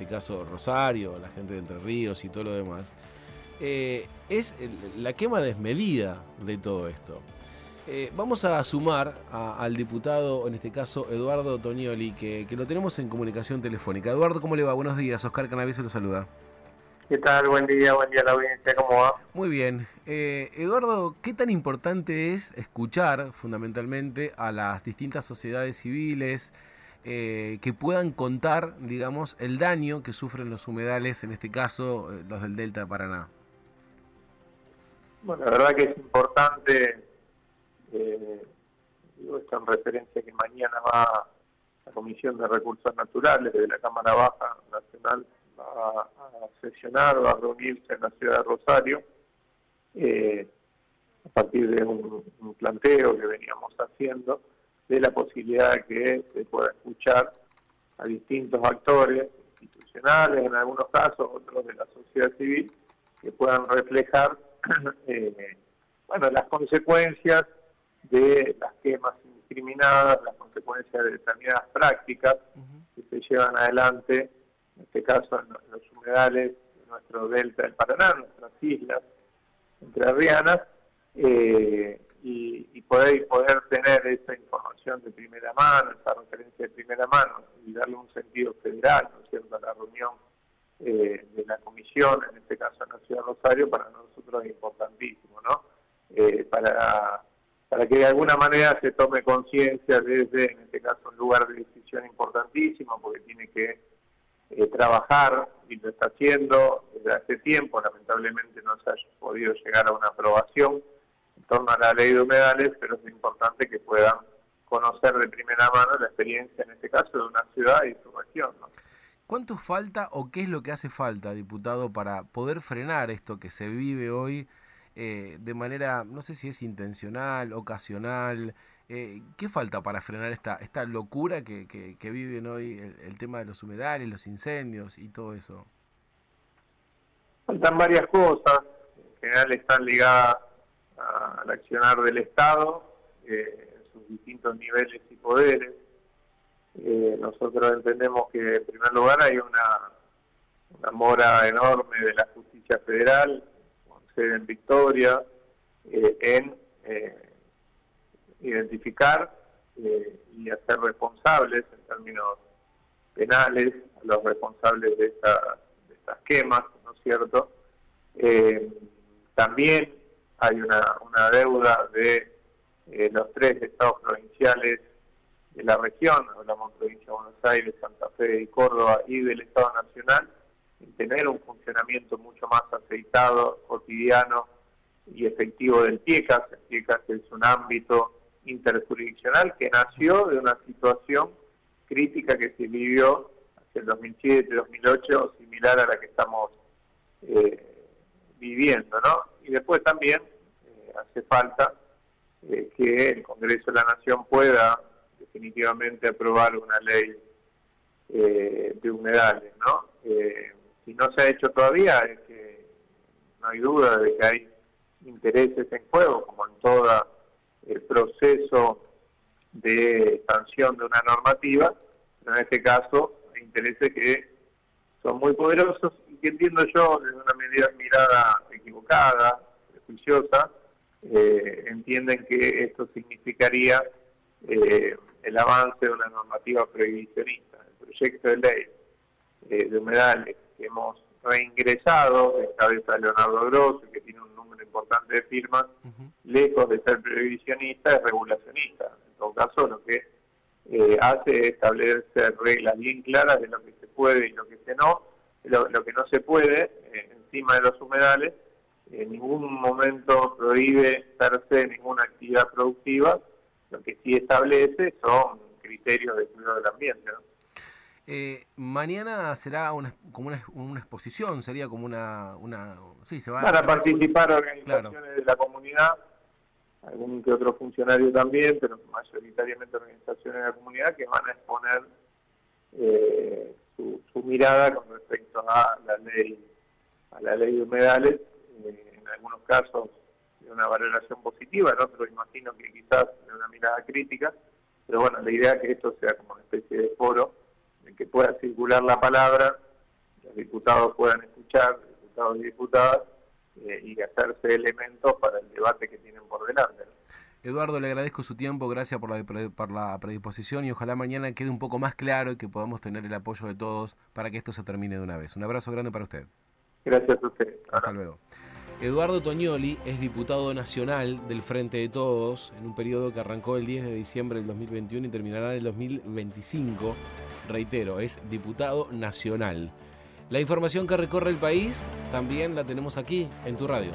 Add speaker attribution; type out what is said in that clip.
Speaker 1: en este caso Rosario, la gente de Entre Ríos y todo lo demás, eh, es la quema desmedida de todo esto. Eh, vamos a sumar al diputado, en este caso Eduardo Tonioli, que, lo tenemos en comunicación telefónica. Eduardo, ¿cómo le va? Buenos días, Oscar se lo saluda.
Speaker 2: ¿Qué tal? Buen día, buen día a la audiencia, ¿cómo va?
Speaker 1: Muy bien. Eh, Eduardo, ¿qué tan importante es escuchar fundamentalmente a las distintas sociedades civiles, eh, que puedan contar, digamos, el daño que sufren los humedales, en este caso eh, los del Delta de Paraná.
Speaker 2: Bueno, la verdad que es importante, eh, digo esto en referencia que mañana va la Comisión de Recursos Naturales de la Cámara Baja Nacional va a sesionar, va a reunirse en la ciudad de Rosario, a partir de un planteo que veníamos haciendo de la posibilidad de que se pueda escuchar a distintos actores institucionales, en algunos casos, otros de la sociedad civil, que puedan reflejar eh, bueno, las consecuencias de las quemas indiscriminadas, las consecuencias de determinadas prácticas que se llevan adelante, en este caso en los humedales de nuestro delta del Paraná, nuestras islas entrerrianas, eh, y, poder, poder tener esa información de primera mano, esa referencia de primera mano y darle un sentido federal, ¿no es cierto?, a la reunión eh, de la comisión, en este caso en la ciudad de Rosario, para nosotros es importantísimo, ¿no? Eh, para, para que de alguna manera se tome conciencia desde, en este caso, un lugar de decisión importantísimo, porque tiene que eh, trabajar, y lo está haciendo desde hace tiempo, lamentablemente no se ha podido llegar a una aprobación, torno a la ley de humedales, pero es importante que puedan conocer de primera mano la experiencia, en este caso, de una ciudad y su región.
Speaker 1: ¿Cuánto falta o qué es lo que hace falta, diputado, para poder frenar esto que se vive hoy eh, de manera, no sé si es intencional, ocasional? Eh, ¿Qué falta para frenar esta, esta locura que, que, viven hoy el, el, tema de los humedales, los incendios y todo eso?
Speaker 2: Faltan varias cosas, en general están ligadas al accionar del Estado eh, en sus distintos niveles y poderes. Eh, nosotros entendemos que en primer lugar hay una, una mora enorme de la justicia federal, con sede en Victoria, eh, en identificar y hacer responsables en términos penales a los responsables de, de estas quemas, ¿no es cierto? también hay una, deuda de eh, los tres estados provinciales de la región, hablamos de provincia de Buenos Aires, Santa Fe y Córdoba, y del Estado Nacional, en tener un funcionamiento mucho más aceitado, cotidiano y efectivo del PIECAS. El PIECAS es un ámbito interjurisdiccional que nació de una situación crítica que se vivió hacia el 2007-2008, similar a la que estamos eh, viviendo, ¿no? Y después también eh, hace falta eh, que el Congreso de la Nación pueda definitivamente aprobar una ley eh, de humedales, ¿no? si no se ha hecho todavía es que no hay duda de que hay intereses en juego, como en todo el proceso de sanción de una normativa, pero en este caso hay intereses que son muy poderosos y que entiendo yo desde una medida, mirada prejuiciosa, eh, entienden que esto significaría eh, el avance de una normativa prohibicionista. El proyecto de ley eh, de humedales que hemos reingresado, en cabeza de Leonardo Grosso, que tiene un número importante de firmas, lejos de ser prohibicionista, es regulacionista. En todo caso, lo que hace es establecer reglas bien claras de lo que se puede y lo que se no, lo, lo que no se puede encima de los humedales en ningún momento prohíbe per se ninguna actividad productiva, lo que sí establece son criterios de cuidado del ambiente.
Speaker 1: Eh, mañana será una, como una, exposición, sería como una... una
Speaker 2: sí, se va, Van a participar organizaciones de la comunidad, algún que otro funcionario también, pero mayoritariamente organizaciones de la comunidad que van a exponer eh, su, su mirada con respecto a la ley a la ley de humedales en algunos casos de una valoración positiva, en otros imagino que quizás de una mirada crítica, pero bueno, la idea es que esto sea como una especie de foro en que pueda circular la palabra diputados puedan escuchar, diputados y diputadas, eh, y hacerse elementos para el debate que tienen por delante.
Speaker 1: Eduardo, le agradezco su tiempo, gracias por la, por la predisposición y ojalá mañana quede un poco más claro y que podamos tener el apoyo de todos para que esto se termine de una vez. Un abrazo grande para usted.
Speaker 2: Gracias a usted.
Speaker 1: Hasta luego. Eduardo Toñoli es diputado nacional del Frente de Todos en un periodo que arrancó el 10 de diciembre del 2021 y terminará en el 2025. Reitero, es diputado nacional. La información que recorre el país también la tenemos aquí en tu radio.